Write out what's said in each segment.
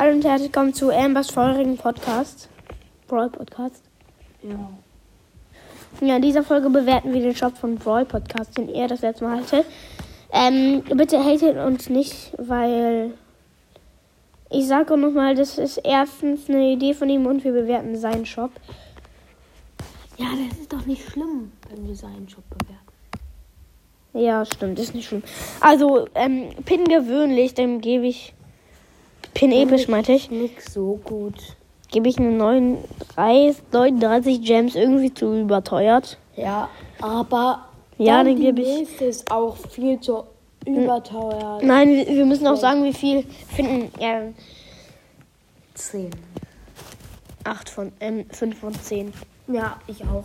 Hallo und herzlich willkommen zu Ambers feurigen Podcast. Brawl Podcast. Ja. Ja, in dieser Folge bewerten wir den Shop von Brawl Podcast, den ihr das letzte Mal hattet. Ähm, bitte hatet uns nicht, weil ich sage nochmal, das ist erstens eine Idee von ihm und wir bewerten seinen Shop. Ja, das ist doch nicht schlimm, wenn wir seinen Job bewerten. Ja, stimmt, ist nicht schlimm. Also, ähm, Pin gewöhnlich, dem gebe ich. Pin episch, meinte ich. Nicht so gut. Gebe ich eine 39, 39 Gems irgendwie zu überteuert. Ja, aber Ja, dann die gebe ich. nächste ist auch viel zu überteuert. Nein, wir wir müssen auch sagen, wie viel finden. Ja, 10. 8 von, ähm, 5 von 10. Ja, ich auch.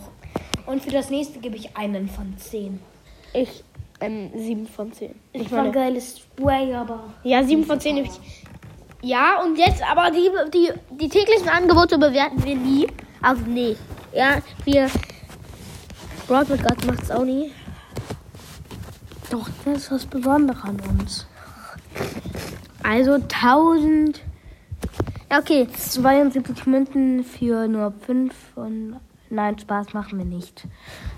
Und für das nächste gebe ich einen von 10. Ich, ähm, 7 von 10. Ich war ein geiles Spray, aber. Ja, 7 von 10. Ich, ja, und jetzt aber die, die, die täglichen Angebote bewerten wir nie. Also, nee. Ja, wir. Brawl Podcast macht es auch nie. Doch, das ist was Besonderes an uns. Also 1000. Ja, okay. 72 Münzen für nur 5 und. Nein, Spaß machen wir nicht.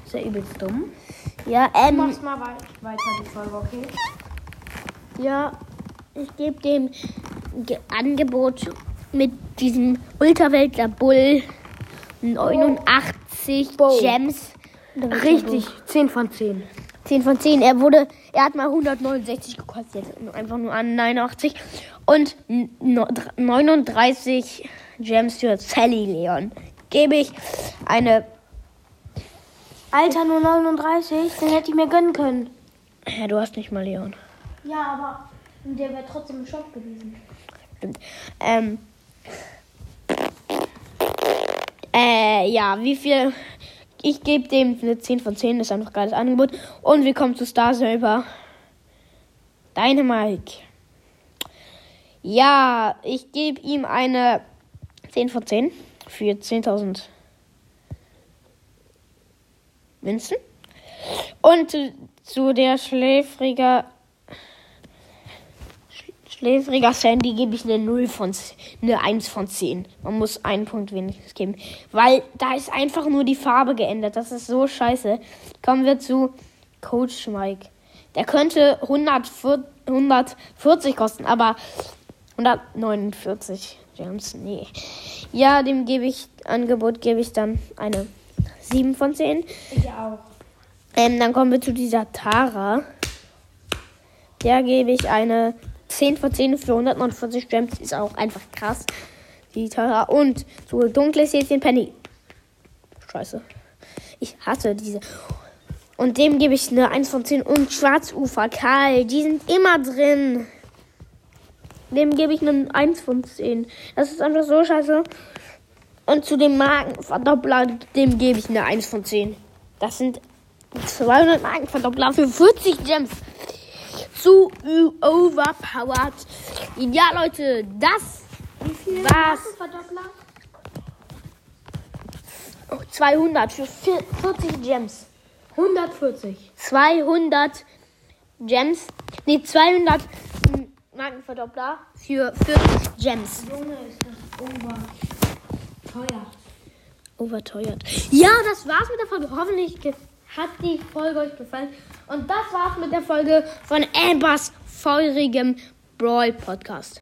Ist ja übelst dumm. Ja, ähm. mal weiter die Folge, okay? Ja, ich gebe dem Angebot mit diesem Ultraweltler Bull 89 Bo. Gems. Richtig, 10 von 10. 10 von 10. Er wurde, er hat mal 169 gekostet, einfach nur an 89. Und n- no- 39 Gems für Sally Leon. Gebe ich eine, Alter, nur 39, den hätte ich mir gönnen können. ja, du hast nicht mal Leon. Ja, aber der wäre trotzdem im Shop gewesen. Ähm, äh, ja, wie viel? Ich gebe dem eine 10 von 10, das ist einfach ein geiles Angebot. Und wir kommen zu Star Silver. Deine Mike. Ja, ich gebe ihm eine 10 von 10 für 10.000 Münzen. Und zu, zu der schläfriger Schläfriger Sandy gebe ich eine 0 von eine 1 von 10. Man muss einen Punkt wenigstens geben. Weil da ist einfach nur die Farbe geändert. Das ist so scheiße. Kommen wir zu Coach Mike. Der könnte 140 140 kosten, aber 149 Gems, nee. Ja, dem gebe ich, Angebot gebe ich dann eine 7 von 10. Ich auch. Ähm, dann kommen wir zu dieser Tara. Der gebe ich eine 10 von 10 für 149 Gems. Ist auch einfach krass. Die Tara. Und zu dunkles Häschen Penny. Scheiße. Ich hasse diese. Und dem gebe ich eine 1 von 10. Und Schwarzufer Karl. Die sind immer drin. Dem gebe ich eine 1 von 10. Das ist einfach so scheiße. Und zu dem Markenverdoppler, dem gebe ich eine 1 von 10. Das sind 200 Markenverdoppler für 40 Gems. Zu overpowered. Ja, Leute, das war's. Oh, 200 für vier- 40 Gems. 140. 200 Gems. Nee, 200 Markenverdoppler für 40 Gems. Junge, ist das over. Teuer. Overteuert. Ja, das war's mit der Folge. Hoffentlich hat die Folge euch gefallen. Und das war's mit der Folge von Ambers feurigem Brawl Podcast.